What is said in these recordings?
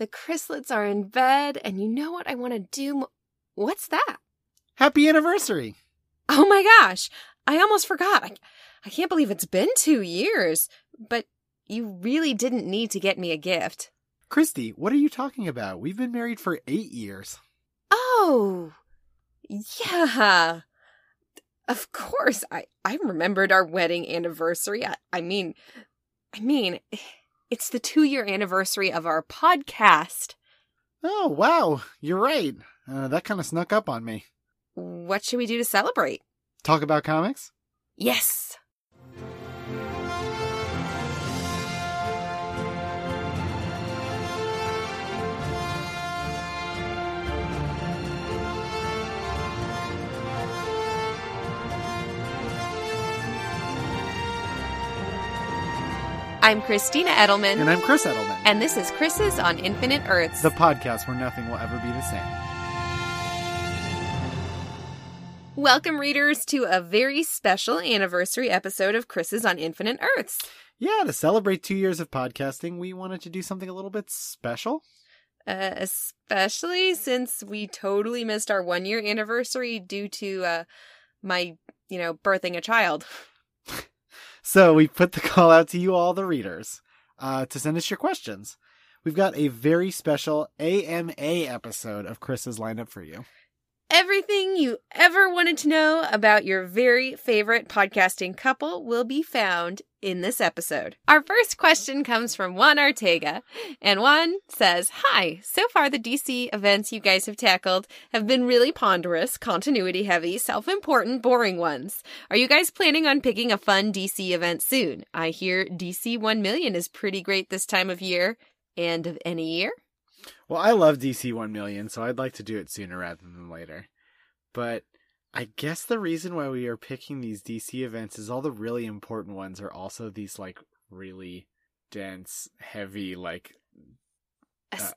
The Chrislets are in bed, and you know what I want to do? What's that? Happy anniversary! Oh my gosh, I almost forgot. I, I can't believe it's been two years. But you really didn't need to get me a gift. Christy, what are you talking about? We've been married for eight years. Oh, yeah. Of course, I I remembered our wedding anniversary. I, I mean, I mean, it's the two year anniversary of our podcast. Oh, wow. You're right. Uh, that kind of snuck up on me. What should we do to celebrate? Talk about comics? Yes. I'm Christina Edelman, And I'm Chris Edelman. and this is Chrises on Infinite Earths. the podcast where nothing will ever be the same. Welcome, readers, to a very special anniversary episode of Chrises on Infinite Earths. Yeah, to celebrate two years of podcasting, we wanted to do something a little bit special. Uh, especially since we totally missed our one year anniversary due to uh, my, you know, birthing a child. So we put the call out to you, all the readers, uh, to send us your questions. We've got a very special AMA episode of Chris's lineup for you. Everything you ever wanted to know about your very favorite podcasting couple will be found in this episode. Our first question comes from Juan Ortega, and Juan says, Hi, so far the DC events you guys have tackled have been really ponderous, continuity heavy, self important, boring ones. Are you guys planning on picking a fun DC event soon? I hear DC 1 million is pretty great this time of year and of any year. Well, I love DC 1 million, so I'd like to do it sooner rather than later. But I guess the reason why we are picking these DC events is all the really important ones are also these like really dense, heavy, like as,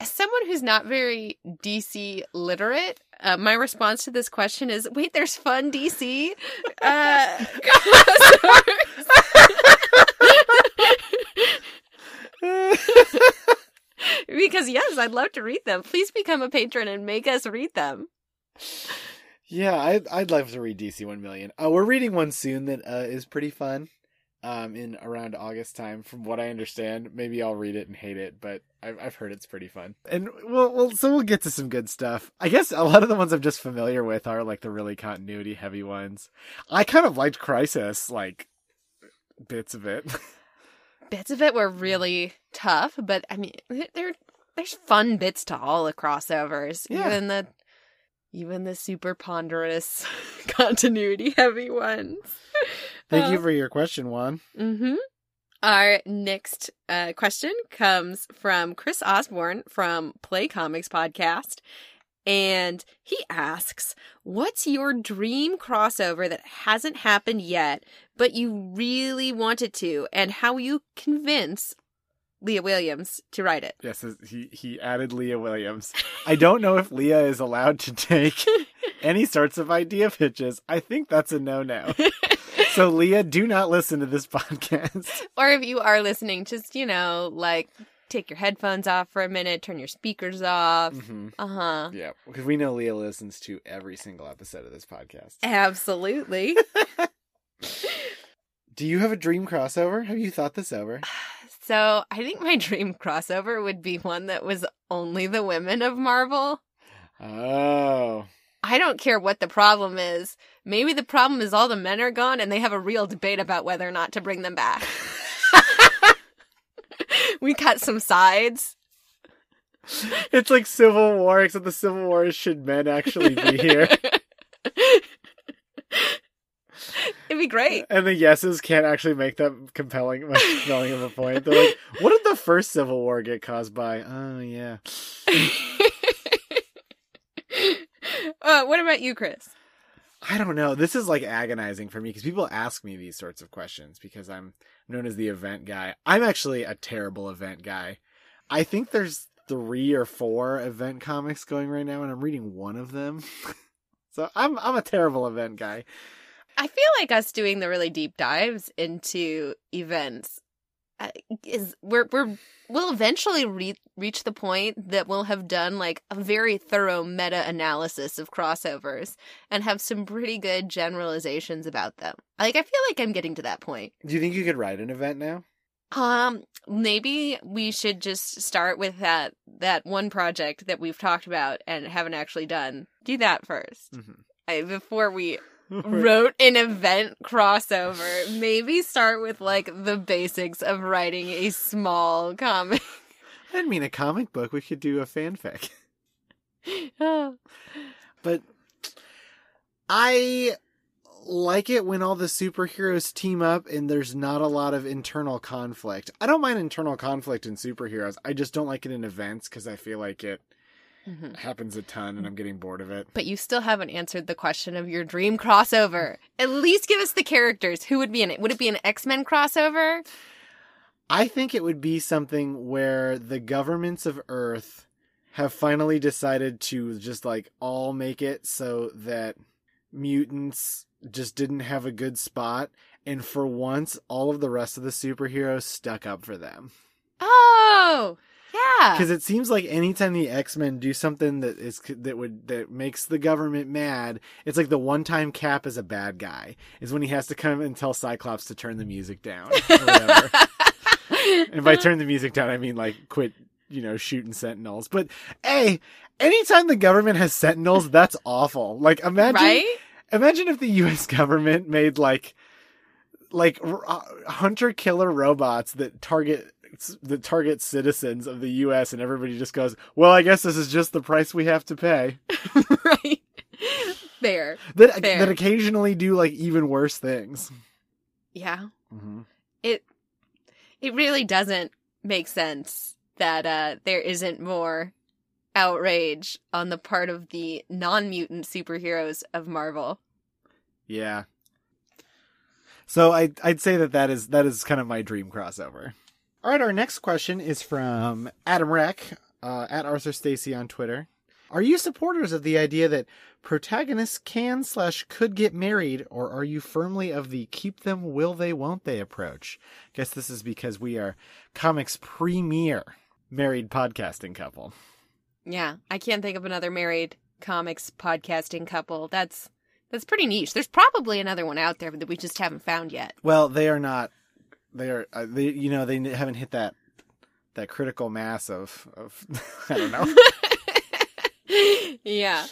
as someone who's not very DC literate, uh, my response to this question is, wait, there's fun DC. Uh, because yes, I'd love to read them. Please become a patron and make us read them. Yeah, I'd I'd love to read DC One Million. Uh, we're reading one soon that uh, is pretty fun. Um, in around August time, from what I understand, maybe I'll read it and hate it, but I've I've heard it's pretty fun. And we'll, we'll so we'll get to some good stuff. I guess a lot of the ones I'm just familiar with are like the really continuity heavy ones. I kind of liked Crisis, like bits of it. Bits of it were really tough, but I mean, there there's fun bits to all the crossovers, Yeah. even the even the super ponderous continuity heavy ones. Thank you for your question, Juan. Mm-hmm. Our next uh, question comes from Chris Osborne from Play Comics Podcast. And he asks, What's your dream crossover that hasn't happened yet, but you really wanted to? And how you convince Leah Williams to write it? Yes, he he added Leah Williams. I don't know if Leah is allowed to take any sorts of idea pitches. I think that's a no no. So Leah, do not listen to this podcast. Or if you are listening, just, you know, like take your headphones off for a minute, turn your speakers off. hmm Uh huh. Yeah, because we know Leah listens to every single episode of this podcast. Absolutely. Do you have a dream crossover? Have you thought this over? So I think my dream crossover would be one that was only the women of Marvel. Oh, I don't care what the problem is. Maybe the problem is all the men are gone and they have a real debate about whether or not to bring them back. We cut some sides. it's like Civil War, except the Civil War is should men actually be here, It'd be great. and the yeses can't actually make that compelling, much compelling of a point. They're like, "What did the first Civil War get caused by?" Oh yeah. uh, what about you, Chris? I don't know. This is like agonizing for me because people ask me these sorts of questions because I'm known as the event guy. I'm actually a terrible event guy. I think there's three or four event comics going right now, and I'm reading one of them. so I'm I'm a terrible event guy. I feel like us doing the really deep dives into events is we're we're we'll eventually re- reach the point that we'll have done like a very thorough meta analysis of crossovers and have some pretty good generalizations about them. Like I feel like I'm getting to that point. Do you think you could write an event now? Um, maybe we should just start with that that one project that we've talked about and haven't actually done. Do that 1st Mm-hmm. I, before we wrote an event crossover. Maybe start with like the basics of writing a small comic. I didn't mean a comic book. We could do a fanfic. Oh. But I like it when all the superheroes team up and there's not a lot of internal conflict. I don't mind internal conflict in superheroes. I just don't like it in events because I feel like it Mhm. happens a ton and I'm getting bored of it. But you still haven't answered the question of your dream crossover. At least give us the characters. Who would be in it? Would it be an X Men crossover? I think it would be something where the governments of Earth have finally decided to just like all make it so that mutants just didn't have a good spot and for once all of the rest of the superheroes stuck up for them. Oh, yeah. Cuz it seems like anytime the X-Men do something that is that would that makes the government mad, it's like the one time Cap is a bad guy is when he has to come and tell Cyclops to turn the music down or whatever. and by turn the music down, I mean like quit, you know, shooting sentinels. But hey, anytime the government has sentinels, that's awful. Like imagine, right? imagine if the U.S. government made like, like uh, hunter killer robots that target that target citizens of the U.S. and everybody just goes, well, I guess this is just the price we have to pay. right. Fair. That Fair. that occasionally do like even worse things. Yeah. Mm-hmm. It it really doesn't make sense that uh there isn't more outrage on the part of the non-mutant superheroes of Marvel. Yeah. So I I'd say that that is that is kind of my dream crossover. All right, our next question is from Adam Reck uh, at Arthur Stacy on Twitter. Are you supporters of the idea that protagonists can slash could get married, or are you firmly of the keep them will they won't they approach? I Guess this is because we are comics premier married podcasting couple. Yeah, I can't think of another married comics podcasting couple. That's that's pretty niche. There's probably another one out there that we just haven't found yet. Well, they are not. They are. Uh, they you know they haven't hit that that critical mass of of I don't know. yeah,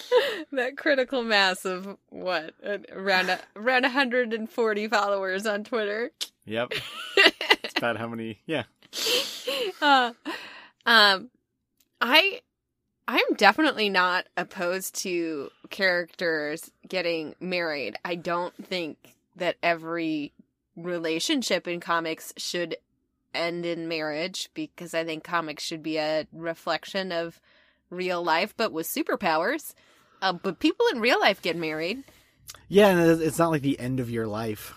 that critical mass of what around a, around 140 followers on Twitter. yep, it's about how many. Yeah, uh, um, I I'm definitely not opposed to characters getting married. I don't think that every relationship in comics should end in marriage because I think comics should be a reflection of real life, but with superpowers. Uh, but people in real life get married, yeah, and it's- not like the end of your life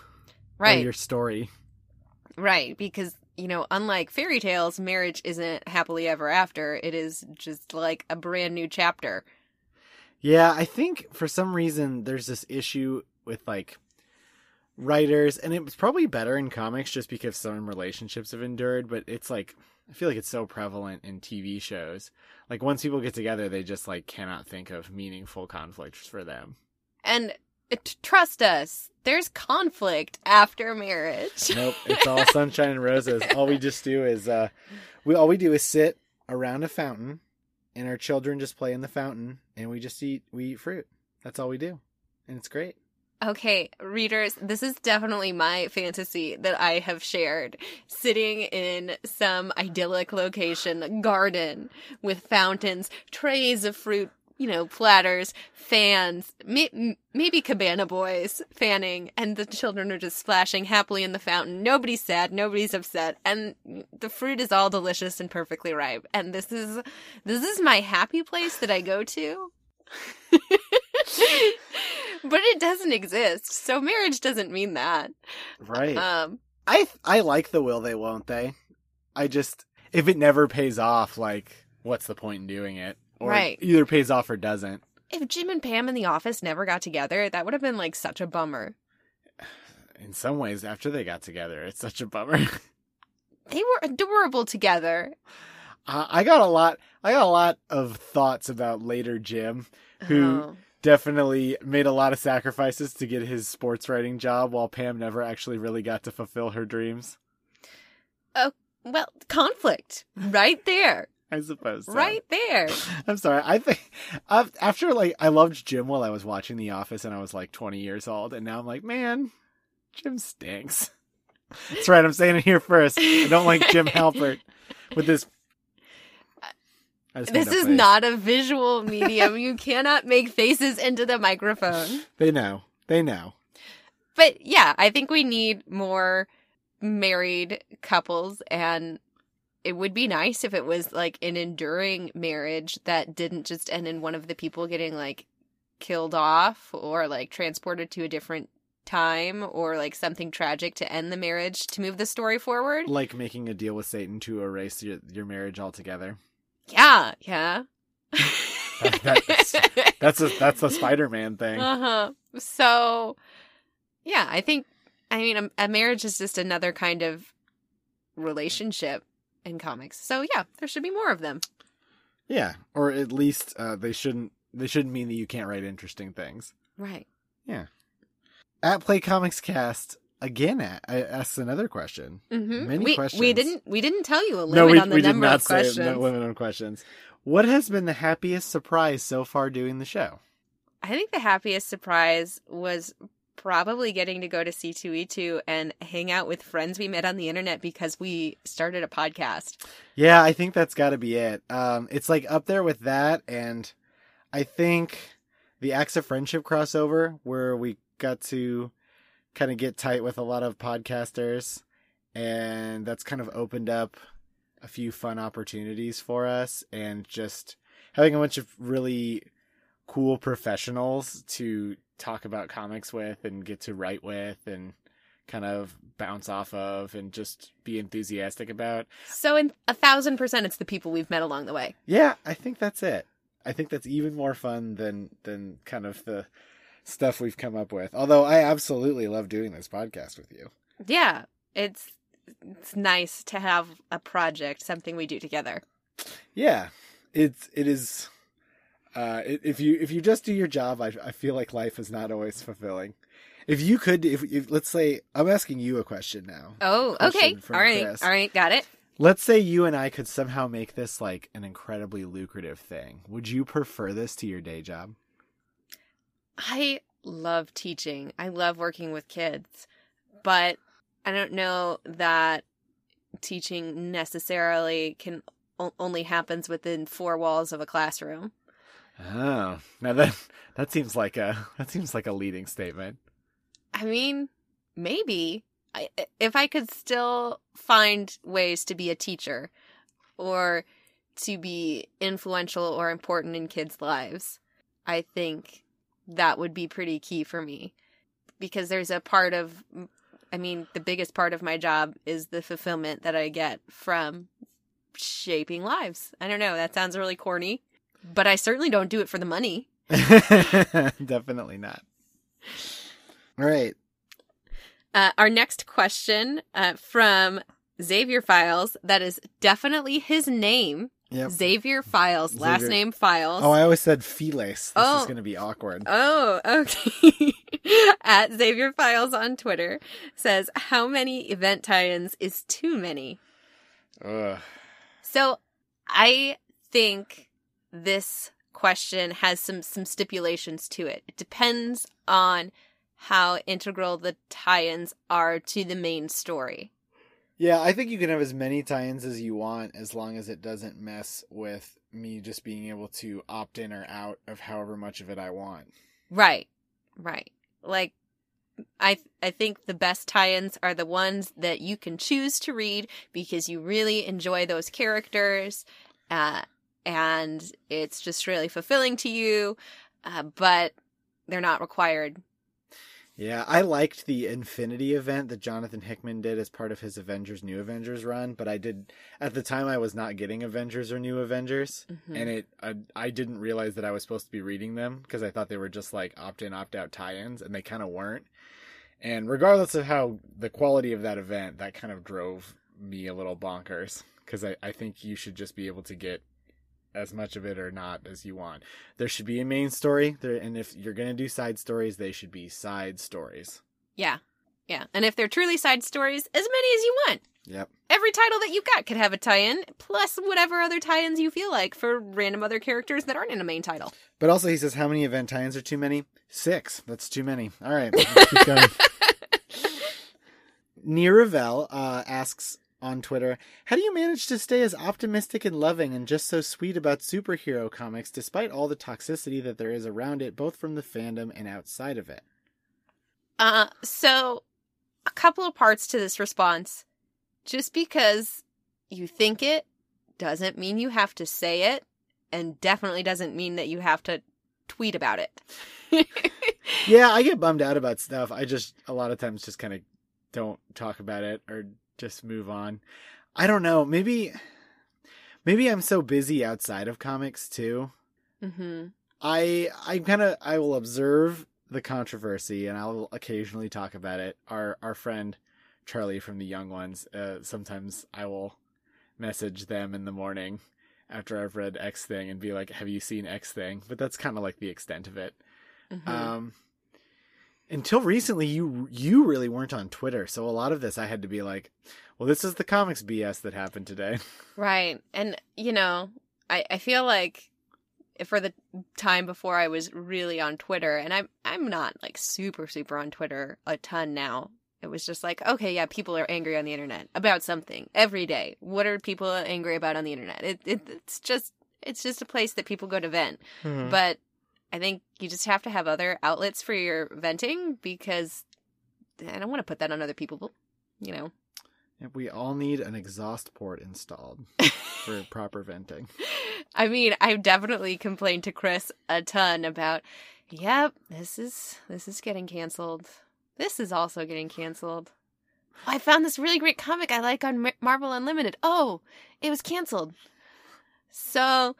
or right? your story. Right, because you know, unlike fairy tales, marriage isn't happily ever after. It is just like a brand new chapter. Yeah, I think for some reason there's this issue with like writers, and it was probably better in comics just because some relationships have endured, but it's like I feel like it's so prevalent in TV shows. Like once people get together, they just like cannot think of meaningful conflicts for them. And uh, trust us, there's conflict after marriage. Nope, it's all sunshine and roses. All we just do is uh we all we do is sit around a fountain and our children just play in the fountain and we just eat we eat fruit. That's all we do. And it's great. Okay, readers, this is definitely my fantasy that I have shared. Sitting in some idyllic location, garden with fountains, trays of fruit, you know, platters, fans, may- maybe cabana boys fanning, and the children are just splashing happily in the fountain. Nobody's sad, nobody's upset, and the fruit is all delicious and perfectly ripe. And this is this is my happy place that I go to. but it doesn't exist. So marriage doesn't mean that. Right. Um I I like the will they won't they. I just if it never pays off, like what's the point in doing it? Or Right. either pays off or doesn't. if Jim and Pam in the office never got together, that would have been like such a bummer. In some ways, after they got together, it's such a bummer. they were adorable together. Uh, I got a lot. I got a lot of thoughts about later Jim, who Oh. Definitely made a lot of sacrifices to get his sports writing job, while Pam never actually really got to fulfill her dreams. Oh, well, conflict right there, I suppose. so. right there. I'm sorry. I think after like I loved Jim while I was watching The Office, and I was like 20 years old, and now I'm like, man, Jim stinks. That's right. I'm saying it here first. I don't like Jim Halpert with this. I just made This is not a visual medium. you cannot make faces into the microphone. They know. They know. But yeah, I think we need more married couples and it would be nice if it was like an enduring marriage that didn't just end in one of the people getting like killed off or like transported to a different time or like something tragic to end the marriage to move the story forward. Like making a deal with Satan to erase your, your marriage altogether. Yeah, yeah. That- that's- That's a that's a Spider-Man thing. Uh huh. So, yeah, I think, I mean, a, a marriage is just another kind of relationship in comics. So, yeah, there should be more of them. Yeah, or at least uh, they shouldn't they shouldn't mean that you can't write interesting things. Right. Yeah. At Play Comics Cast again, a- I asked another question. Mm-hmm. Many we, questions. We didn't. We didn't tell you a limit no, we, on the we did not of say questions. no limit on questions. What has been the happiest surprise so far doing the show? I think the happiest surprise was probably getting to go to C2E2 and hang out with friends we met on the internet because we started a podcast. Yeah, I think that's got to be it. Um, it's like up there with that, and I think the Acts of Friendship crossover, where we got to kind of get tight with a lot of podcasters, and that's kind of opened up a few fun opportunities for us, and just having a bunch of really cool professionals to talk about comics with and get to write with and kind of bounce off of and just be enthusiastic about. So, in a thousand percent, it's the people we've met along the way. Yeah, I think that's it. I think that's even more fun than than kind of the stuff we've come up with. Although I absolutely love doing this podcast with you. Yeah, it's it's nice to have a project, something we do together. Yeah, it's it is. Uh, if you if you just do your job, I I feel like life is not always fulfilling. If you could, if, if let's say I'm asking you a question now. Oh, Question okay. All right. Chris. All right. Got it. Let's say you and I could somehow make this like an incredibly lucrative thing. Would you prefer this to your day job? I love teaching. I love working with kids, but I don't know that teaching necessarily can o- only happens within four walls of a classroom. Oh, now that that seems like a that seems like a leading statement. I mean, maybe I, if I could still find ways to be a teacher or to be influential or important in kids' lives, I think that would be pretty key for me because there's a part of I mean, the biggest part of my job is the fulfillment that I get from shaping lives. I don't know, that sounds really corny, but I certainly don't do it for the money. Definitely not. All right. Uh, our next question uh, from Xavier Files. That is definitely his name. Yep. Xavier Files. Last name Files. Oh, I always said Felis. This Oh. is going to be awkward. Oh, okay. At Xavier Files on Twitter says, How many event tie ins is too many? Ugh. So I think this question has some some stipulations to it. It depends on how integral the tie-ins are to the main story. Yeah, I think you can have as many tie-ins as you want as long as it doesn't mess with me just being able to opt in or out of however much of it I want. Right. Right. Like I I think the best tie-ins are the ones that you can choose to read because you really enjoy those characters uh and it's just really fulfilling to you uh, but they're not required. Yeah, I liked the Infinity event that Jonathan Hickman did as part of his Avengers New Avengers run, but I did at the time I was not getting Avengers or New Avengers, Mhm. and it I, I didn't realize that I was supposed to be reading them because I thought they were just like opt in opt out tie-ins, and they kind of weren't. And regardless of how the quality of that event, that kind of drove me a little bonkers because I, I think you should just be able to get as much of it or not as you want. There should be a main story there, and if you're gonna do side stories, they should be side stories. Yeah. Yeah. And if they're truly side stories, as many as you want. Yep. Every title that you've got could have a tie in, plus whatever other tie ins you feel like for random other characters that aren't in a main title. But also, he says, how many event tie-ins are too many? Six. That's too many. All right. keep going. Niravel uh, asks on Twitter, how do you manage to stay as optimistic and loving and just so sweet about superhero comics despite all the toxicity that there is around it, both from the fandom and outside of it? Uh, so a couple of parts to this response. Just because you think it doesn't mean you have to say it, and definitely doesn't mean that you have to tweet about it. Yeah, I get bummed out about stuff. I just, a lot of times, just kind of don't talk about it or just move on. I don't know. Maybe, maybe I'm so busy outside of comics too. mm-hmm. I I kind of I will observe the controversy and I'll occasionally talk about it. Our our friend Charlie from the Young Ones. Uh, sometimes I will message them in the morning after I've read X thing and be like, "Have you seen X thing?" But that's kind of like the extent of it. Mm-hmm. Um, until recently, you you really weren't on Twitter, so a lot of this I had to be like, "Well, this is the comics BS that happened today." Right. And, you know, I, I feel like for the time before I was really on Twitter, and I'm I'm not like super, super on Twitter a ton now. It was just like, okay, yeah, people are angry on the internet about something every day. What are people angry about on the internet? It, it it's just it's just a place that people go to vent. Hmm. But I think you just have to have other outlets for your venting because I don't want to put that on other people. You know, we all need an exhaust port installed for proper venting. I mean, I've definitely complained to Chris a ton about, yep, this is this is getting canceled. This is also getting canceled. Oh, I found this really great comic I like on Mar- Marvel Unlimited. Oh, it was canceled. So,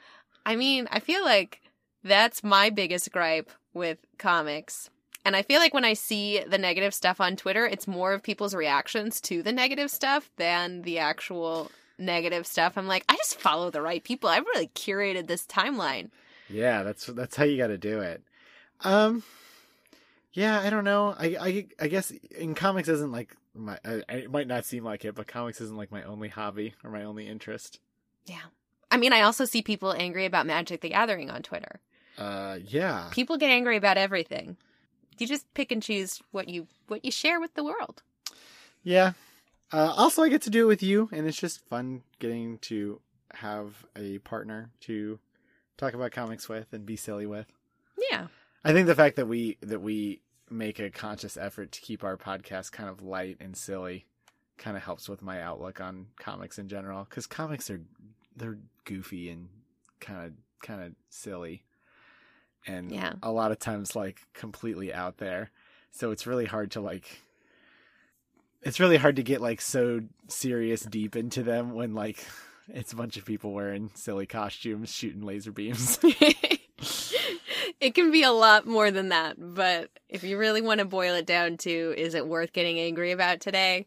I mean, I feel like that's my biggest gripe with comics. And I feel like when I see the negative stuff on Twitter, it's more of people's reactions to the negative stuff than the actual negative stuff. I'm like, I just follow the right people. I've really curated this timeline. Yeah, that's that's how you got to do it. Um, yeah, I don't know. I I I guess in comics isn't like my. I, it might not seem like it, but comics isn't like my only hobby or my only interest. Yeah. I mean, I also see people angry about Magic the Gathering on Twitter. Uh, yeah, People get angry about everything. You just pick and choose what you what you share with the world. yeah. Uh, also, I get to do it with you, and it's just fun getting to have a partner to talk about comics with and be silly with. Yeah. I think the fact that we that we make a conscious effort to keep our podcast kind of light and silly kind of helps with my outlook on comics in general cuz comics are they're goofy and kind of kind of silly and Yeah. a lot of times like completely out there. So it's really hard to like it's really hard to get like so serious deep into them when like it's a bunch of people wearing silly costumes shooting laser beams. it can be a lot more than that, but if you really want to boil it down to is it worth getting angry about today?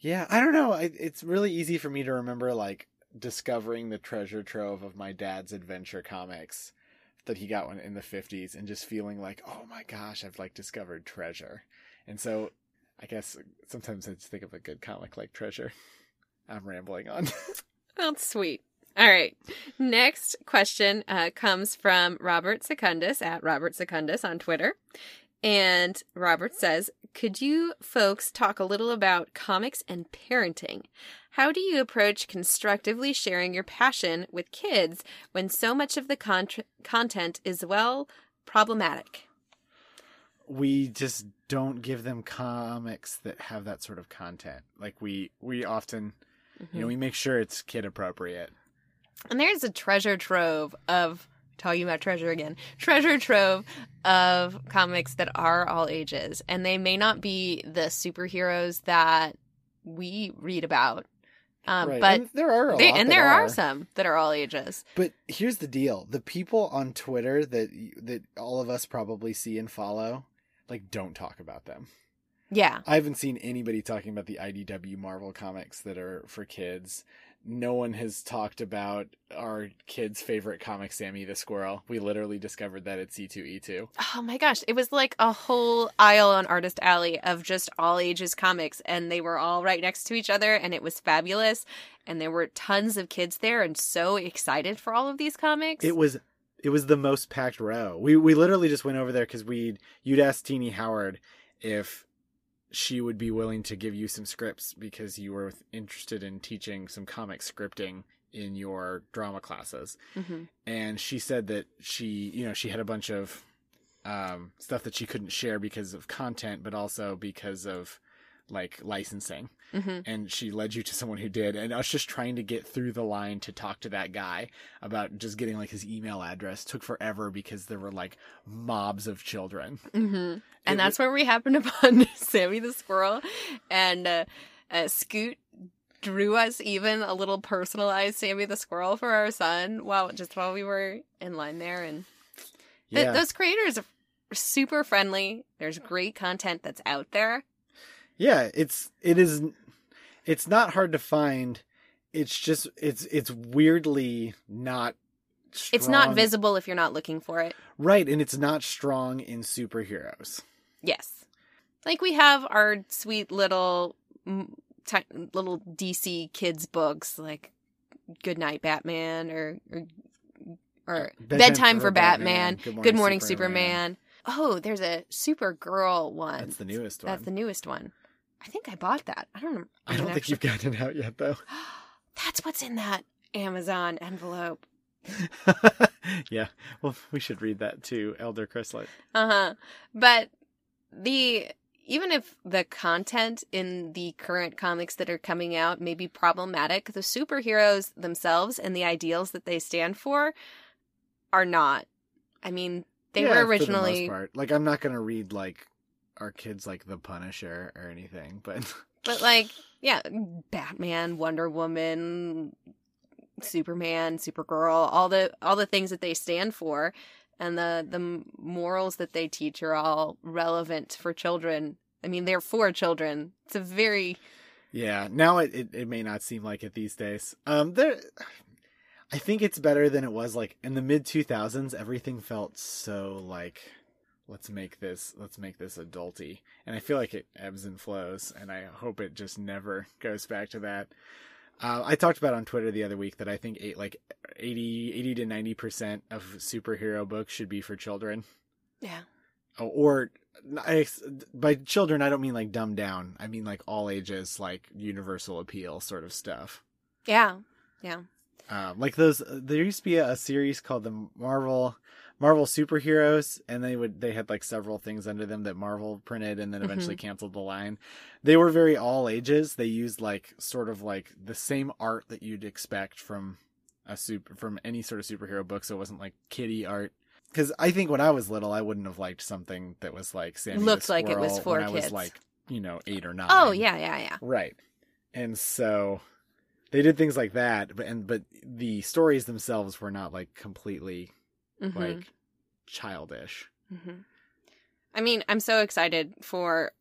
Yeah, I don't know. I, it's really easy for me to remember like discovering the treasure trove of my dad's adventure comics that he got one in the 50s and just feeling like, "Oh my gosh, I've like discovered treasure." And so I guess sometimes I just think of a good comic like Treasure. I'm rambling on. That's sweet. All right. Next question uh, comes from Robert Secundus at Robert Secundus on Twitter. And Robert says, Could you folks talk a little about comics and parenting? How do you approach constructively sharing your passion with kids when so much of the con- content is, well, problematic? we just don't give them comics that have that sort of content. Like we we often, you know, mm-hmm. we make sure it's kid appropriate. And there's a treasure trove of talking about treasure again. Treasure trove of comics that are all ages, and they may not be the superheroes that we read about. Um, right. But and there are they, and there are. some that are all ages. But here's the deal: the people on Twitter that that all of us probably see and follow, like, don't talk about them. Yeah. I haven't seen anybody talking about the IDW Marvel comics that are for kids. No one has talked about our kid's favorite comic, Sammy the Squirrel. We literally discovered that at C2E2. Oh my gosh. It was like a whole aisle on Artist Alley of just all ages comics, and they were all right next to each other, and it was fabulous. And there were tons of kids there and so excited for all of these comics. It was it was the most packed row. We we literally just went over there because we'd you'd asked Tini Howard if she would be willing to give you some scripts because you were interested in teaching some comic scripting in your drama classes. Mhm. And she said that she, you know, she had a bunch of um, stuff that she couldn't share because of content, but also because of like licensing. Mhm. And she led you to someone who did. And us just trying to get through the line to talk to that guy about just getting like his email address took forever because there were like mobs of children. hmm It And that's where we happened upon Sammy the Squirrel. And uh, uh, Scoot drew us even a little personalized Sammy the Squirrel for our son while just while we were in line there. And th- Yeah. those creators are super friendly. There's great content that's out there. Yeah, it's it is it's not hard to find. It's just it's it's weirdly not It's not visible if you're not looking for it. Right, and it's not strong in superheroes. Yes. Like we have our sweet little ti little DC kids books like Goodnight Batman or or, or uh, Bedtime, for Batman, Good Morning, Superman. Oh, there's a Supergirl one. That's the newest one. That's the newest one. I think I bought that. I don't know. I don't think you've gotten it out yet though. That's what's in that Amazon envelope. yeah. Well, we should read that too, Elder Chrislet. Uh huh. But the even if the content in the current comics that are coming out may be problematic, the superheroes themselves and the ideals that they stand for are not. I mean, they Yeah, were the originally, part. Like I'm not gonna read like our kids like the Punisher or anything, but but like, yeah, Batman, Wonder Woman, Superman, Supergirl, all the all the things that they stand for and the the morals that they teach are all relevant for children. I mean, they're for children. It's a very yeah. Now it, it it may not seem like it these days. Um, there. I think it's better than it was like in the mid 2000s. Everything felt so like, let's make this, let's make this adulty, and I feel like it ebbs and flows, and I hope it just never goes back to that. Uh, I talked about on Twitter the other week that I think eight, like 80, 80 to 90 percent of superhero books should be for children, yeah. Oh, or I, by children I don't mean like dumbed down. I mean like all ages, like universal appeal sort of stuff. Yeah. Yeah. Um, like those, there used to be a, a series called the Marvel Marvel superheroes, and they would they had like several things under them that Marvel printed, and then eventually mm-hmm. canceled the line. They were very all ages. They used like sort of like the same art that you'd expect from a super from any sort of superhero book. So it wasn't like kiddie art. Because I think when I was little, I wouldn't have liked something that was like Sammy Looked like it was for when I was kids. like you know eight or oh, nine. Oh, yeah, yeah, yeah. Right. And so they did things like that, but and but the stories themselves were not like completely Mhm. like childish. hmm I mean, I'm so excited for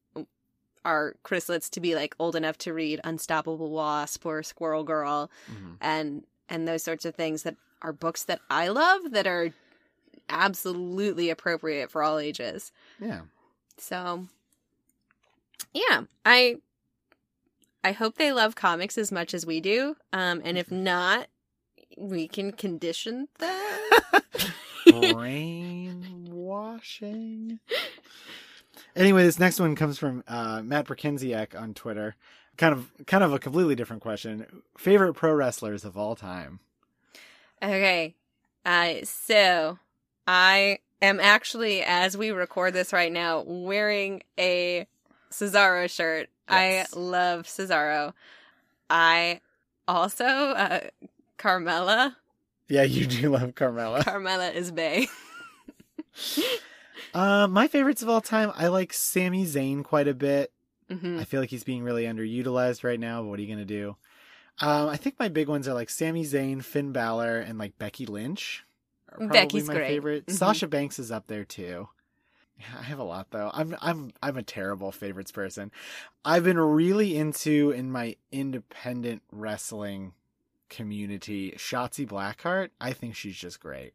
our Chrislets to be like old enough to read Unstoppable Wasp or Squirrel Girl Mhm. and and those sorts of things that are books that I love that are absolutely appropriate for all ages. Yeah. So yeah, I I hope they love comics as much as we do. Um and if not, we can condition them. Brainwashing. Anyway, this next one comes from uh, Matt Berkenziak on Twitter. Kind of, kind of a completely different question. Favorite pro wrestlers of all time? Okay. Uh, so I am actually, as we record this right now, wearing a Cesaro shirt. Yes. I love Cesaro. I also, uh, Carmella. Yeah, you do love Carmella. Carmella is Bay. Uh, my favorites of all time, I like Sami Zayn quite a bit. hmm I feel like he's being really underutilized right now, but what are you gonna do? Um, I think my big ones are like Sami Zayn, Finn Balor, and like Becky Lynch. Probably Becky's my great. favorite. Mhm. Sasha Banks is up there too. I have a lot though. I'm I'm I'm a terrible favorites person. I've been really into in my independent wrestling community Shotzi Blackheart. I think she's just great.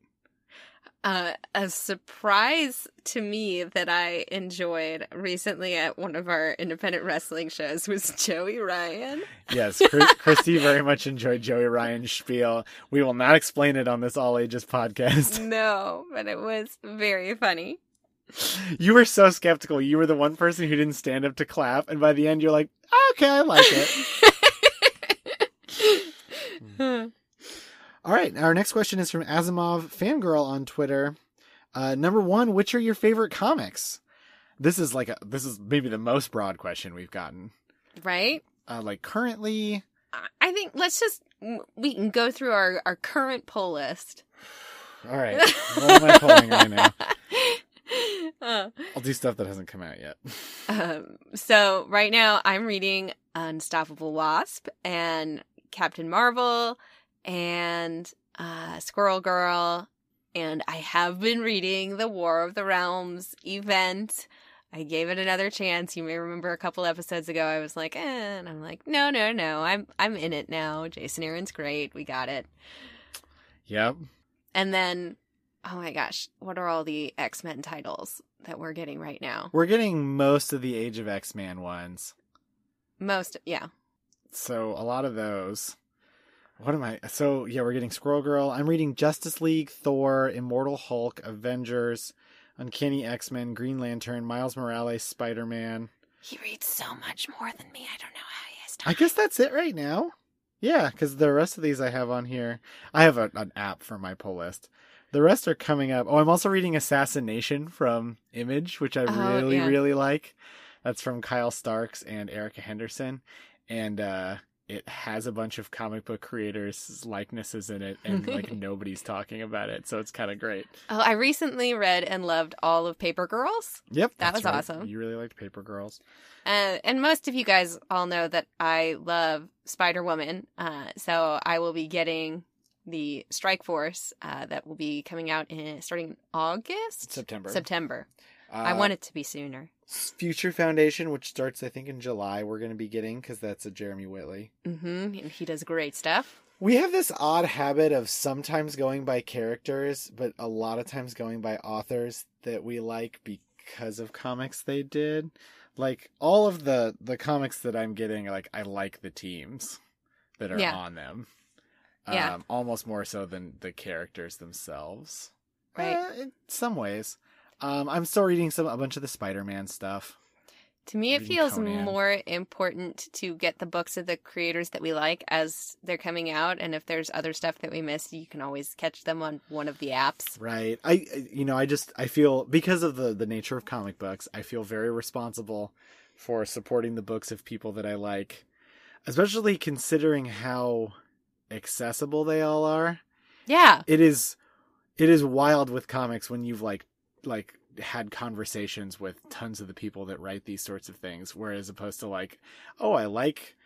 Uh, a surprise to me that I enjoyed recently at one of our independent wrestling shows was Joey Ryan. Yes, Chris, Christy very much enjoyed Joey Ryan's spiel. We will not explain it on this all ages podcast. No, but it was very funny. You were so skeptical. You were the one person who didn't stand up to clap, and by the end, you're like, okay, I like it. All right, our next question is from Asimov Fangirl on Twitter. Uh, number one, which are your favorite comics? This is like a this is maybe the most broad question we've gotten. right? Uh, like currently, I- think let's just we can go through our our current poll list. all right. What am I pulling right now? Uh, I'll do stuff that hasn't come out yet. um, so right now I'm reading Unstoppable Wasp and Captain Marvel and uh, Squirrel Girl, and I have been reading the War of the Realms event. I gave it another chance. You may remember a couple episodes ago I was like, eh, and I'm like, no, no, no, I'm I'm in it now. Jason Aaron's great. We got it. Yep. And then, oh my gosh, what are all the X Men titles that we're getting right now? We're getting most of the Age of X Man ones. Most, yeah. So a lot of those. What am I? So yeah, we're getting Squirrel Girl. I'm reading Justice League, Thor, Immortal Hulk, Avengers, Uncanny X Men, Green Lantern, Miles Morales, Spider Man. He reads so much more than me. I don't know how he has time. I guess that's it right now. Yeah, because the rest of these I have on here. I have a, an app for my pull list. The rest are coming up. Oh, I'm also reading Assassin Nation from Image, which I Oh, really, yeah. really like. That's from Kyle Starks and Erica Henderson. And uh, it has a bunch of comic book creators' likenesses in it, and like nobody's talking about it. So it's kind of great. Oh, I recently read and loved all of Paper Girls. Yep. That was right. awesome. You really liked Paper Girls. Uh, and most of you guys all know that I love Spider Woman. Uh, so I will be getting the Strike Force uh, that will be coming out in starting August? September. September. Uh, I want it to be sooner. Future Foundation, which starts, I think, in July, we're going to be getting because that's a Jeremy Whitley. Mm-hmm. And he does great stuff. We have this odd habit of sometimes going by characters, but a lot of times going by authors that we like because of comics they did. Like all of the the comics that I'm getting, like I like the teams that are Yeah. on them. Yeah. Um, almost more so than the characters themselves. Right. Uh, in some ways. Um, I'm still reading some a bunch of the Spider-Man stuff. To me, it Reading feels Conan. more important to get the books of the creators that we like as they're coming out. And if there's other stuff that we missed, you can always catch them on one of the apps. Right. I you know, I just I feel because of the the nature of comic books, I feel very responsible for supporting the books of people that I like, especially considering how accessible they all are. Yeah. It is it is wild with comics when you've like like had conversations with tons of the people that write these sorts of things whereas opposed to like, oh, I like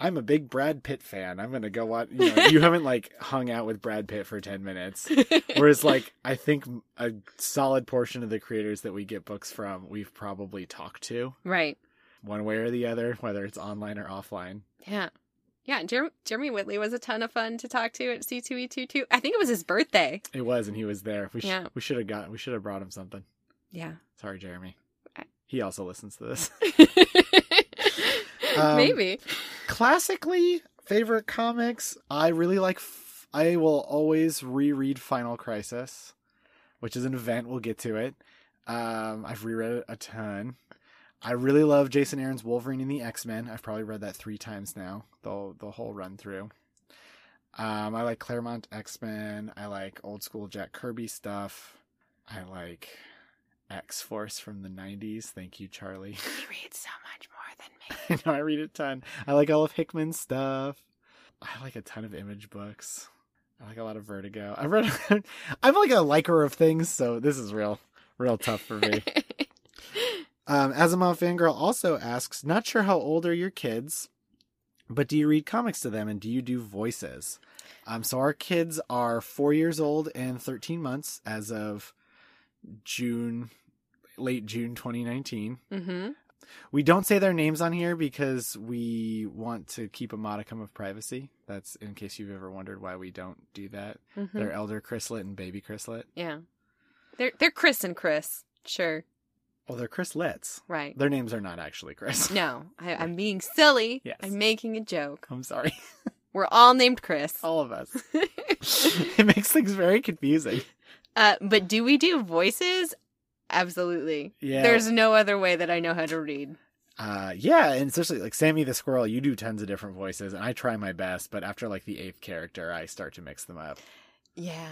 I'm a big Brad Pitt fan. I'm going to go watch, you know, you haven't like hung out with Brad Pitt for 10 minutes. Whereas, like, I think a solid portion of the creators that we get books from, we've probably talked to right. one way or the other, whether it's online or offline. Yeah. Yeah. Jer- Jeremy Whitley was a ton of fun to talk to at C2E2. I think it was his birthday. It was, and he was there. We, sh- Yeah. we should have got, we should have brought him something. Yeah. Sorry, Jeremy. He also listens to this. Um, Maybe. Classically, favorite comics, I really like, f- I will always reread Final Crisis, which is an event. We'll get to it. Um, I've reread it a ton. I really love Jason Aaron's Wolverine and the X Men. I've probably read that three times now, the the whole run through. Um, I like Claremont X Men. I like old school Jack Kirby stuff. I like X Force from the '90s. Thank you, Charlie. He reads so much more than me. I know I read a ton. I like all of Hickman's stuff. I like a ton of image books. I like a lot of Vertigo. I've read. I'm like a liker of things, so this is real, real tough for me. Um, Asimov Fangirl also asks, not sure how old are your kids, but do you read comics to them and do you do voices? Um, so our kids are four years old and 13 months as of June late June 2019. Mm-hmm. We don't say their names on here because we want to keep a modicum of privacy. That's in case you've ever wondered why we don't do that. mm-hmm. They're Elder Chrislet and Baby Chrislet. Yeah. They're they're Chris and Chris. Sure. Well, they're Chrislets. Right. Their names are not actually Chris. No, I, I'm being silly. Yes. I'm making a joke. I'm sorry. We're all named Chris. All of us. it makes things very confusing. uh, but do we do voices? Absolutely. Yeah. There's no other way that I know how to read. Uh, yeah, and especially like Sammy the Squirrel, you do tons of different voices, and I try my best, but after like the eighth character, I start to mix them up. Yeah.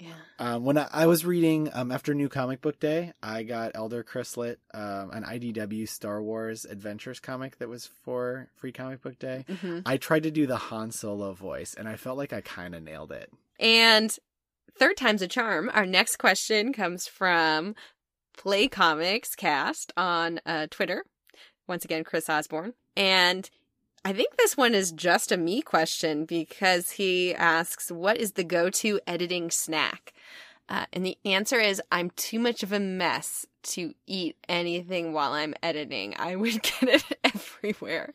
Yeah. Um, when I, I was reading um, after New Comic Book Day, I got Elder Chrislet, um, an IDW Star Wars Adventures comic that was for Free Comic Book Day. hmm I tried to do the Han Solo voice, and I felt like I kind of nailed it. And third time's a charm. Our next question comes from Play Comics Cast on uh, Twitter. Once again, Chris Osborne. And I think this one is just a me question because he asks, What is the go to editing snack? Uh, and the answer is, I'm too much of a mess to eat anything while I'm editing. I would get it everywhere.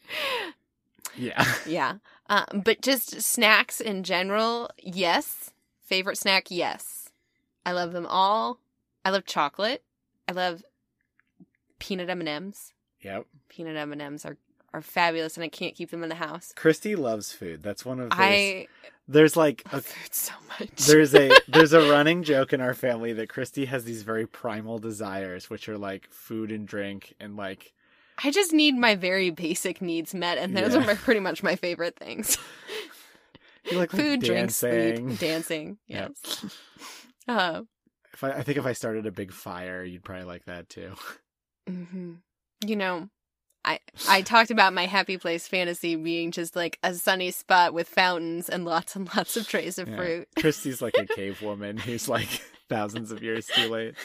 Yeah. Yeah. Uh, but just snacks in general, yes. Favorite snack, yes. I love them all. I love chocolate. I love peanut M&Ms. yep. Peanut M&Ms are are fabulous and I can't keep them in the house. Christy loves food. That's one of those. I There's like a food so much. there's a there's a running joke in our family that Christy has these very primal desires, which are like food and drink and like I just need my very basic needs met and those Yeah. are my, pretty much my favorite things. you like, like food, dancing. sleep, dancing. Yep. Yes. Uh, If I, I think if I started a big fire, you'd probably like that too. hmm You know, I I talked about my happy place fantasy being just like a sunny spot with fountains and lots and lots of trays of Yeah. fruit. Christy's like a cave woman who's like thousands of years too late.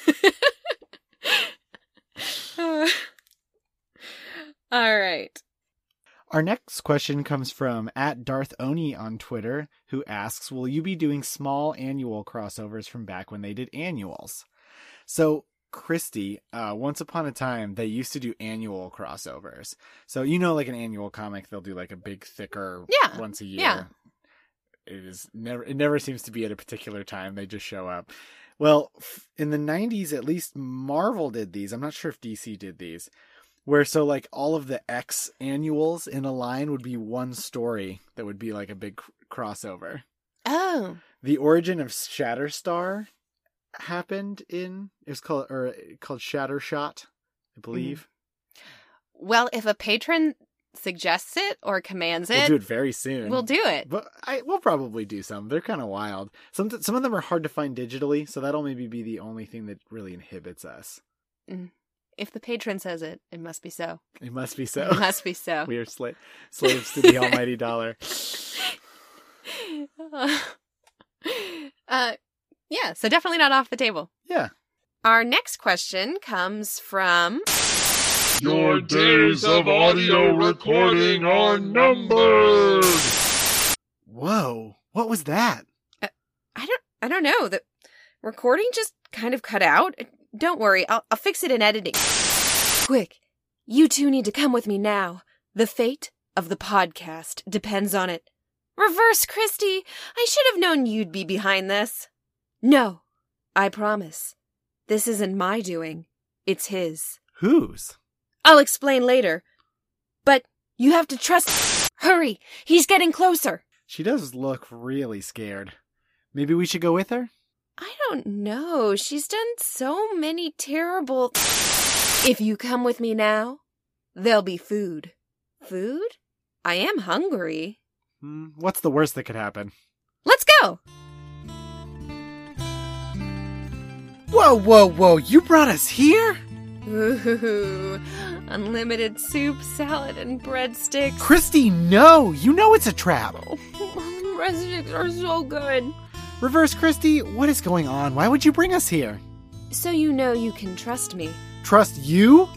Uh, all right. Our next question comes from at Darth Oni on Twitter, who asks, "Will you be doing small annual crossovers from back when they did annuals?" So, Christy, uh, once upon a time, they used to do annual crossovers. So you know, like an annual comic, they'll do like a big, thicker Yeah, once a year. yeah. It is never. It never seems to be at a particular time. They just show up. Well, f- in the '90s, at least Marvel did these. I'm not sure if DC did these where so like all of the X annuals in a line would be one story that would be like a big cr- crossover. Oh, The origin of Shatterstar happened in it was called or called Shattershot, I believe. well, if a patron suggests it or commands it, We'll do it very soon. we'll do it. But I we'll probably do some. They're kind of wild. Some some of them are hard to find digitally, so that'll maybe be the only thing that really inhibits us. If the patron says it, it must be so. It must be so. It must be so. we are sla- slaves to the almighty dollar. uh, yeah, so definitely not off the table. Yeah. Our next question comes from Your days of audio recording are numbered. Whoa. What was that? Uh, I don't I don't know. The recording just kind of cut out. Uh, don't worry, I'll I'll fix it in editing. Quick, you two need to come with me now. The fate of the podcast depends on it. Reverse Christy, I should have known you'd be behind this. No, I promise. This isn't my doing. It's his. Whose? I'll explain later. But you have to trust. Hurry, he's getting closer. She does look really scared. Maybe we should go with her? I don't know. She's done so many terrible. If you come with me now, there'll be food. Food? I am hungry. Hmm, what's the worst that could happen? Let's go! Whoa, whoa, whoa, you brought us here? Ooh, unlimited soup, salad, and breadsticks. Christy, no! You know it's a trap! Oh, breadsticks are so good. Reverse Christy, what is going on? Why would you bring us here? So you know you can trust me. Trust you?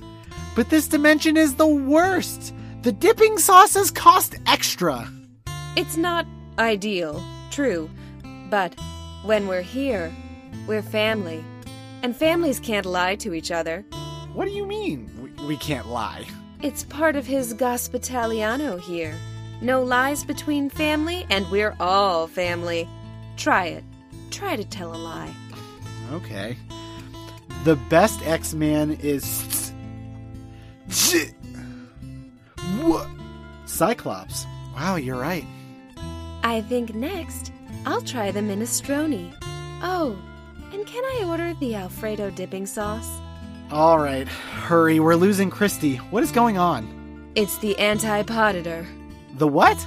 But this dimension is the worst! The dipping sauces cost extra! It's not ideal, true. But when we're here, we're family. And families can't lie to each other. What do you mean? We, we can't lie. It's part of his Hospitaliano here. No lies between family, and we're all family. Try it. Try to tell a lie. Okay. The best X Man is. What? Cyclops. Wow, you're right. I think next I'll try the minestrone. Oh, and can I order the Alfredo dipping sauce? All right, hurry. We're losing Christy. What is going on? It's the Antipoditor. The what?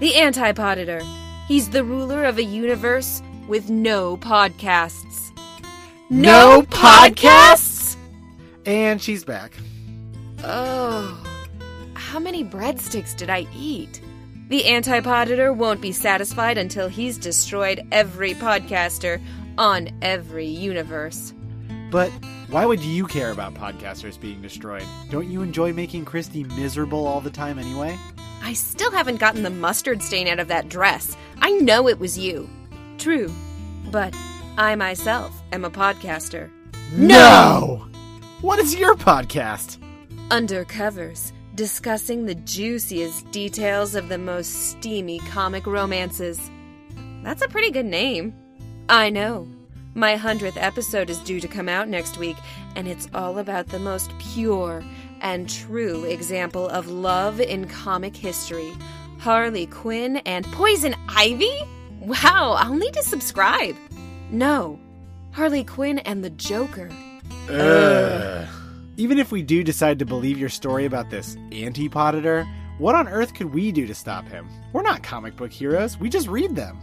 The Antipoditor. He's the ruler of a universe with no podcasts. No podcasts? And she's back. Oh. How many breadsticks did I eat? The Antipoditor won't be satisfied until he's destroyed every podcaster on every universe. But why would you care about podcasters being destroyed? Don't you enjoy making Christy miserable all the time anyway? I still haven't gotten the mustard stain out of that dress. I know it was you. True. But I myself am a podcaster. No! What is your podcast? Undercovers, discussing the juiciest details of the most steamy comic romances. That's a pretty good name. I know. My hundredth episode is due to come out next week, and it's all about the most pure and true example of love in comic history Harley Quinn and Poison Ivy? Wow, I'll need to subscribe. No, Harley Quinn and the Joker. Ugh. Even if we do decide to believe your story about this antipoditor, what on earth could we do to stop him? We're not comic book heroes, we just read them.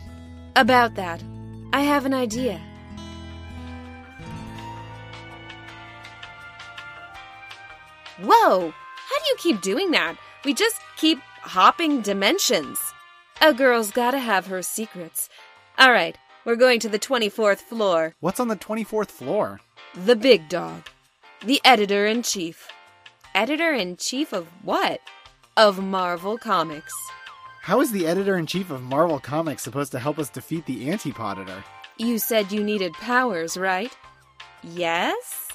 About that, I have an idea. Whoa! How do you keep doing that? We just keep hopping dimensions. A girl's gotta have her secrets. All right, we're going to the 24th floor. What's on the 24th floor? The big dog. The editor in chief. Editor in chief of what? Of Marvel Comics. How is the editor in chief of Marvel Comics supposed to help us defeat the antipoditor? You said you needed powers, right? Yes?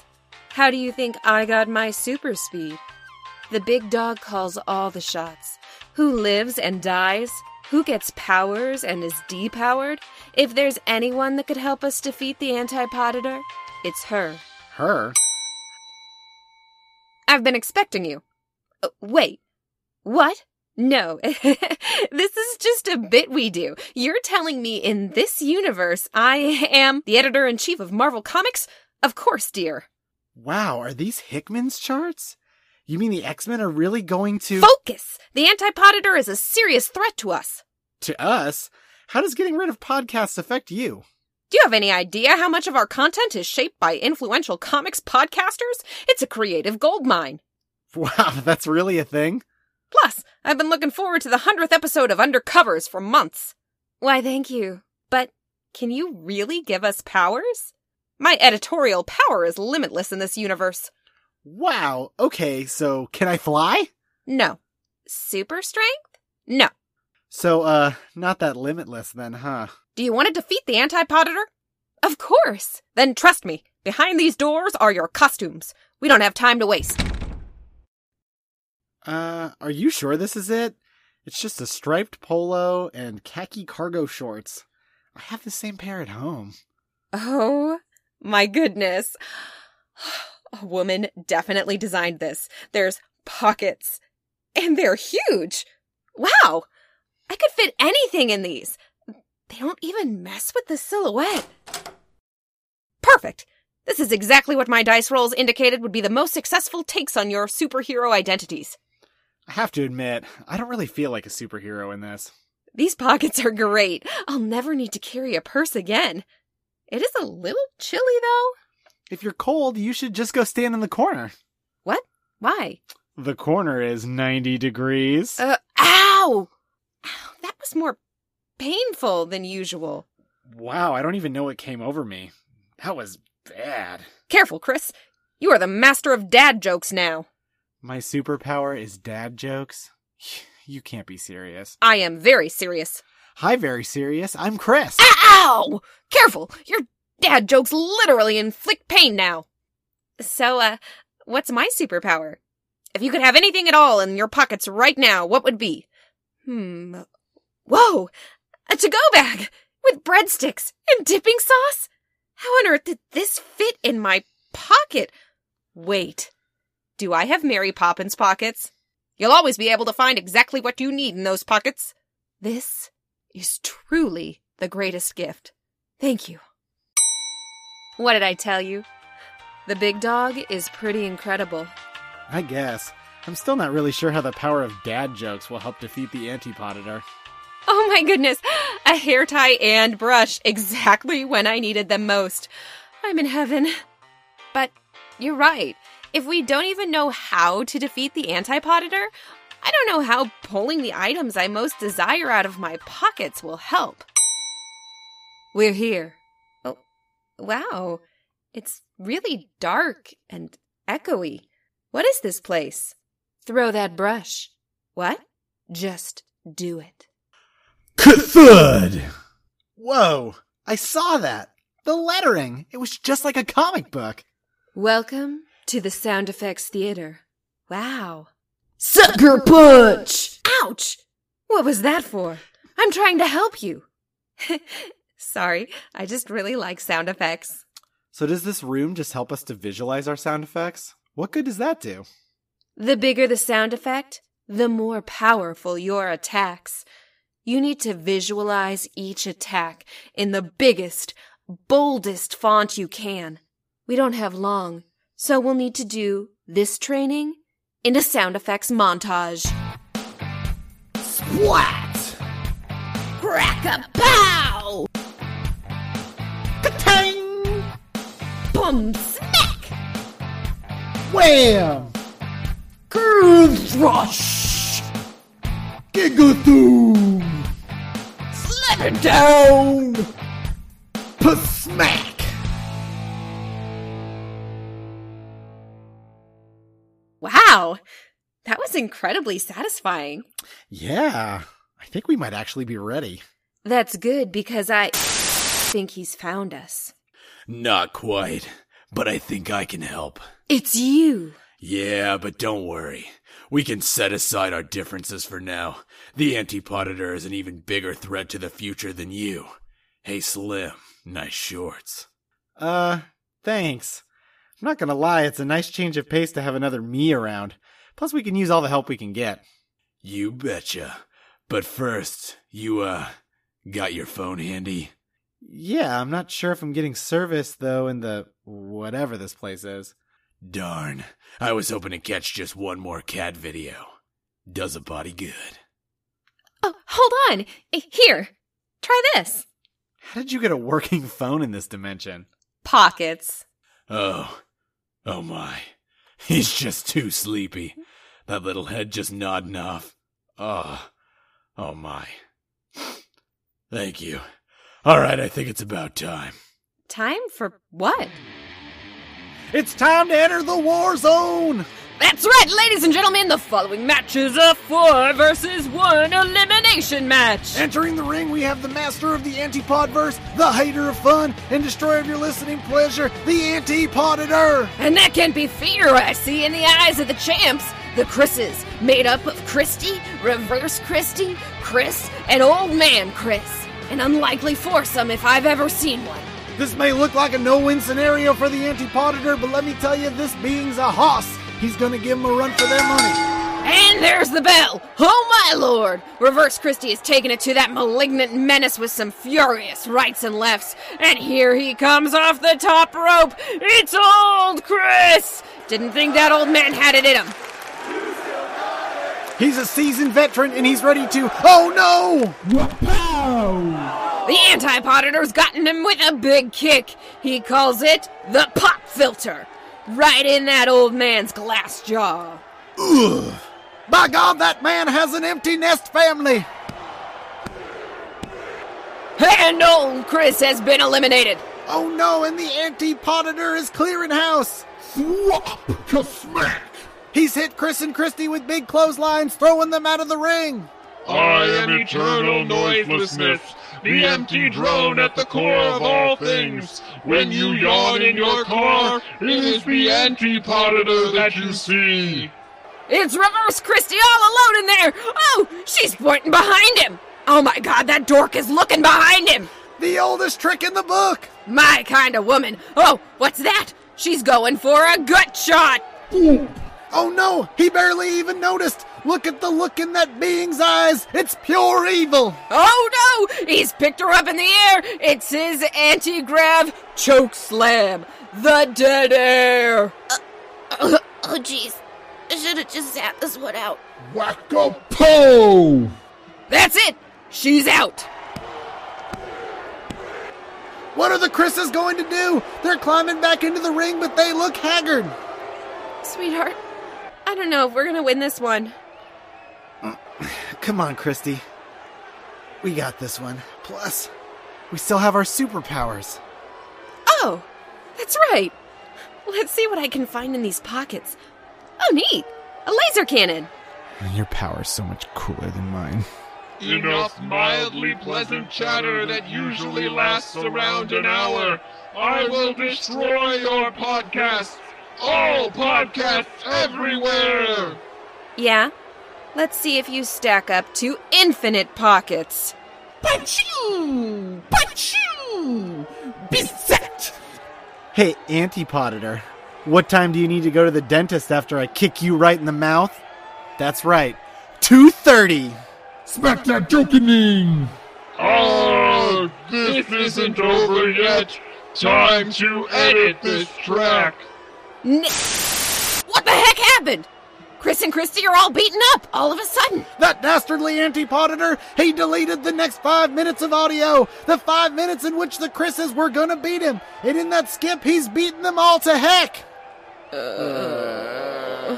How do you think I got my super speed? The big dog calls all the shots. Who lives and dies? Who gets powers and is depowered? If there's anyone that could help us defeat the antipoditor, it's her. Her? I've been expecting you. Uh, wait. What? No. this is just a bit we do. You're telling me in this universe I am the editor in chief of Marvel Comics? Of course, dear. Wow, are these Hickman's charts? You mean the X Men are really going to. Focus! The antipoditor is a serious threat to us. to us? How does getting rid of podcasts affect you? Do you have any idea how much of our content is shaped by influential comics podcasters? It's a creative goldmine. Wow, that's really a thing? Plus, I've been looking forward to the 100th episode of Undercovers for months. Why, thank you. But can you really give us powers? My editorial power is limitless in this universe. Wow, okay, so can I fly? No. Super strength? No. So, uh, not that limitless then, huh? Do you want to defeat the antipoditor? Of course. Then trust me, behind these doors are your costumes. We don't have time to waste. Uh, are you sure this is it? It's just a striped polo and khaki cargo shorts. I have the same pair at home. Oh my goodness. A woman definitely designed this. There's pockets, and they're huge. Wow! I could fit anything in these. They don't even mess with the silhouette. Perfect! This is exactly what my dice rolls indicated would be the most successful takes on your superhero identities. I have to admit, I don't really feel like a superhero in this. These pockets are great. I'll never need to carry a purse again. It is a little chilly, though. If you're cold, you should just go stand in the corner. What? Why? The corner is 90 degrees. Uh, ow! Ow, that was more painful than usual. wow, I don't even know what came over me. That was bad. Careful, Chris. You are the master of dad jokes now. My superpower is dad jokes? You can't be serious. I am very serious. Hi, very serious. I'm Chris. Ow! Careful! Your dad jokes literally inflict pain now. So, uh, what's my superpower? If you could have anything at all in your pockets right now, what would be? Hmm. Whoa! A to-go bag! With breadsticks and dipping sauce? How on earth did this fit in my pocket? Wait. Do I have Mary Poppins pockets? You'll always be able to find exactly what you need in those pockets. This is truly the greatest gift. Thank you. What did I tell you? The big dog is pretty incredible. I guess. I'm still not really sure how the power of dad jokes will help defeat the antipoditor. Oh my goodness! A hair tie and brush exactly when I needed them most. I'm in heaven. But you're right. If we don't even know how to defeat the antipoditor, I don't know how pulling the items I most desire out of my pockets will help. We're here. Oh, wow. It's really dark and echoey. What is this place? Throw that brush. What? Just do it. Cthulhu! Whoa! I saw that! The lettering! It was just like a comic book! Welcome to the Sound Effects Theater. Wow. Sucker punch! Ouch! What was that for? I'm trying to help you. Sorry, I just really like sound effects. So, does this room just help us to visualize our sound effects? What good does that do? The bigger the sound effect, the more powerful your attacks. You need to visualize each attack in the biggest, boldest font you can. We don't have long, so we'll need to do this training in a sound effects montage. Splat! Crack a pow! Ka-tang! Boom smack! Wham! Curve rush! Gigathoo! Slap it Down! Smack! Wow! That was incredibly satisfying. Yeah, I think we might actually be ready. That's good because I think he's found us. Not quite, but I think I can help. It's you! Yeah, but don't worry. We can set aside our differences for now. The Antipoditor is an even bigger threat to the future than you. Hey, Slim, nice shorts. Uh, thanks. I'm not gonna lie, it's a nice change of pace to have another me around. Plus, we can use all the help we can get. You betcha. But first, you, uh, got your phone handy? Yeah, I'm not sure if I'm getting service, though, in the whatever this place is. Darn, I was hoping to catch just one more cat video. Does a body good. Oh, hold on! Here, try this. How did you get a working phone in this dimension? Pockets. Oh, oh my. He's just too sleepy. That little head just nodding off. Oh, oh my. Thank you. All right, I think it's about time. Time for what? It's time to enter the war zone! That's right, ladies and gentlemen, the following match is a four versus one elimination match. Entering the ring, we have the master of the antipod Antipodverse, the hater of fun, and destroyer of your listening pleasure, the Antipoditor! And that can't be fear I see in the eyes of the champs. The Chris's, made up of Christy, Reverse Christy, Chris, and Old Man Chris. An unlikely foursome if I've ever seen one. This may look like a no-win scenario for the Antipoditor, but let me tell you, this being's a hoss. He's gonna give them a run for their money. And there's the bell! Oh my lord! Reverse Christy has taken it to that malignant menace with some furious rights and lefts. And here he comes off the top rope! It's old Chris! Didn't think that old man had it in him. He's a seasoned veteran and he's ready to. Oh no! The anti-poditor's gotten him with a big kick. He calls it the pop filter. Right in that old man's glass jaw. Ugh. By God, that man has an empty nest family! And old Chris has been eliminated. Oh no, and the Antipoditor is clearing house! Swap to smack. He's hit Chris and Christy with big clotheslines, throwing them out of the ring! I am eternal noiselessness, the empty drone at the core of all things. When you yawn in your car, it is the antipoditor that you see. It's Reverse Christy all alone in there! Oh, she's pointing behind him! Oh my god, that dork is looking behind him! The oldest trick in the book. My kind of woman! Oh, what's that? She's going for a gut shot! Oh no, he barely even noticed. Look at the look in that being's eyes. It's pure evil. Oh no! He's picked her up in the air! It's his anti grav choke slam! The dead air! Uh, uh, oh, jeez. I should have just sat this one out. Whack-a-po! That's it! She's out! What are the Chris's going to do? They're climbing back into the ring, but they look haggard. Sweetheart, I don't know if we're gonna win this one. Come on, Christy. We got this one. Plus, we still have our superpowers. Oh, that's right. Let's see what I can find in these pockets. Oh, neat! A laser cannon! Your power's so much cooler than mine. Enough mildly pleasant chatter that usually lasts around an hour. I will destroy your podcasts. All podcasts everywhere. Yeah? Let's see if you stack up to infinite pockets. Pachoo! Pachoo! Beset! Hey, Antipoditor, what time do you need to go to the dentist after I kick you right in the mouth? That's right, 2.30. Smack that jokening! Oh, ah, this isn't over yet. Time to edit this track. N- what the heck happened? Chris and Christy are all beaten up all of a sudden. That dastardly Antipoditor, he deleted the next five minutes of audio. The five minutes in which the Chris's were gonna beat him. And in that skip, he's beaten them all to heck. Uh,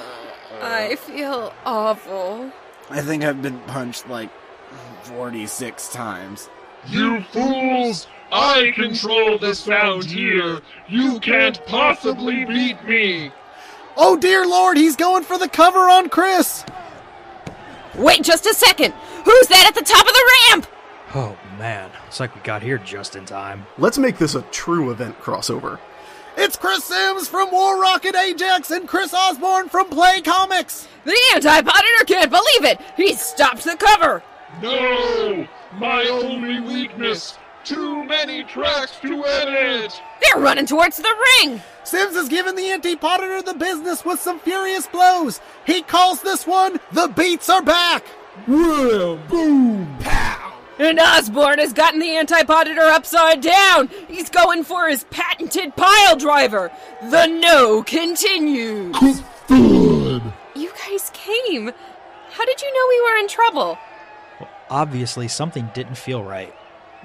I feel awful. I think I've been punched like 46 times. You fools! I control the sound here. You can't possibly beat me. Oh dear lord, he's going for the cover on Chris! Wait just a second. Who's that at the top of the ramp? Oh man, looks like we got here just in time. Let's make this a true event crossover. It's Chris Sims from War Rocket Ajax and Chris Osborne from Play Comics! The antipoditor can't believe it. He stopped the cover. No! My only weakness! Too many tracks to edit! They're running towards the ring. Sims has given the Antipoditor the business with some furious blows. He calls this one The Beats Are Back! Boom! Pow! And Osborne has gotten the antipoditor upside down. He's going for his patented pile driver. The no continues. Good! You guys came. How did you know we were in trouble? Well, Obviously, something didn't feel right.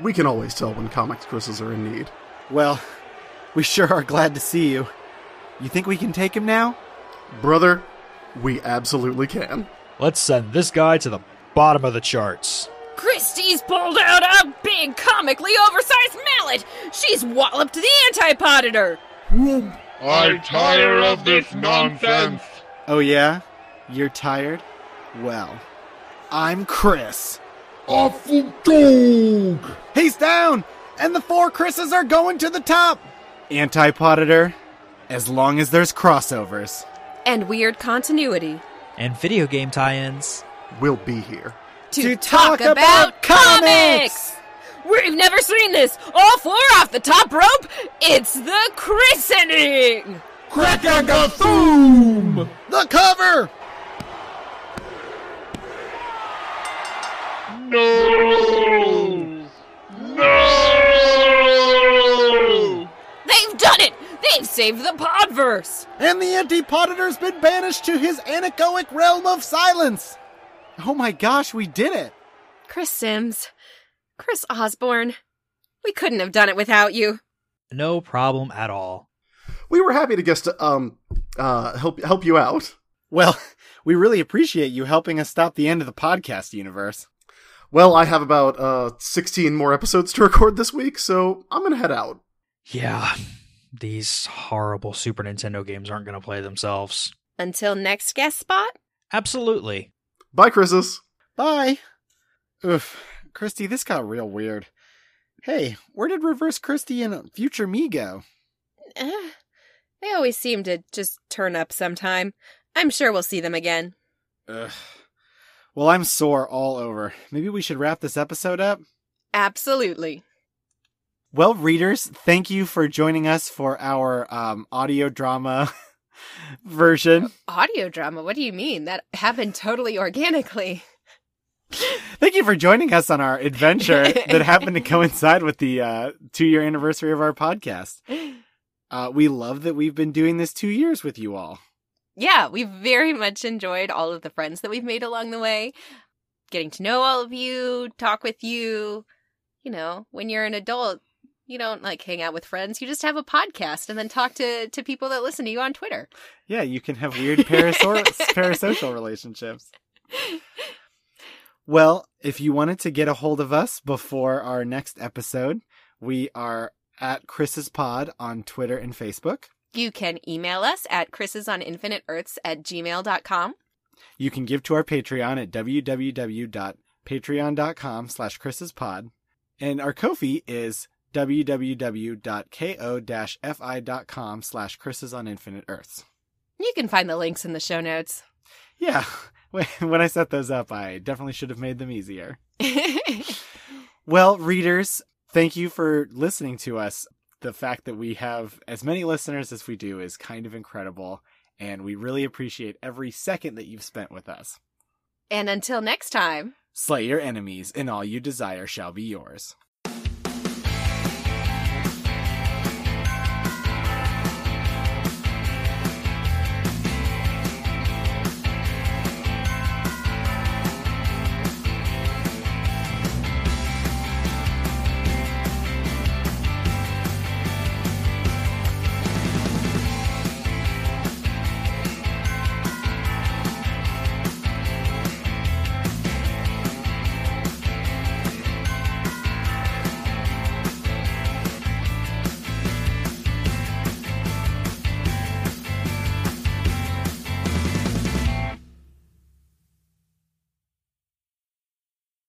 We can always tell when comics Chris's are in need. Well, we sure are glad to see you. You think we can take him now? Brother, we absolutely can. Let's send this guy to the bottom of the charts. Christy's pulled out a big, comically oversized mallet. She's walloped the antipoditor. I tire of this nonsense! Oh, yeah? You're tired? Well, I'm Chris. Awful dog! He's down! And the four Chris's are going to the top! Antipoditor, as long as there's crossovers. And weird continuity. And video game tie ins. We'll be here. To, talk about comics! We've never seen this. All four off the top rope. It's the christening. Crack-a-ga-thoom! The cover! No! No! They've done it. They've saved the podverse. And the Antipoditor's been banished to his anechoic realm of silence! Oh my gosh, we did it! Chris Sims, Chris Osborne, we couldn't have done it without you. No problem at all. We were happy to guest um uh help help you out. Well, we really appreciate you helping us stop the end of the podcast universe. Well, I have about uh 16 more episodes to record this week, so I'm gonna head out. Yeah, these horrible Super Nintendo games aren't going to play themselves. Until next guest spot. Absolutely. Bye, Chris's. Bye! Oof. Christy, this got real weird. Hey, where did Reverse Christy and Future Me go? Eh, they always seem to just turn up sometime. I'm sure we'll see them again. Ugh. Well, I'm sore all over. Maybe we should wrap this episode up? Absolutely. Well, readers, thank you for joining us for our um, audio drama version. Audio drama? What do you mean? That happened totally organically. Thank you for joining us on our adventure that happened to coincide with the uh, two year anniversary of our podcast. Uh, we love that we've been doing this two years with you all. Yeah, we very much enjoyed all of the friends that we've made along the way. Getting to know all of you, talk with you. You know, when you're an adult, you don't like hang out with friends. You just have a podcast and then talk to, to people that listen to you on Twitter. Yeah, you can have weird parasor- parasocial relationships. Well, if you wanted to get a hold of us before our next episode, we are at Chris's Pod on Twitter and Facebook. You can email us at chrisesoninfiniteearths at gmail.com. You can give to our Patreon at www.patreon.com slash chrisespod. And our Ko-fi is www.ko-fi.com slash chris's on infinite earths. You can find the links in the show notes. Yeah, when I set those up, I definitely should have made them easier. Well, readers, thank you for listening to us. The fact that we have as many listeners as we do is kind of incredible, and we really appreciate every second that you've spent with us. and until next time. Slay your enemies, and all you desire shall be yours.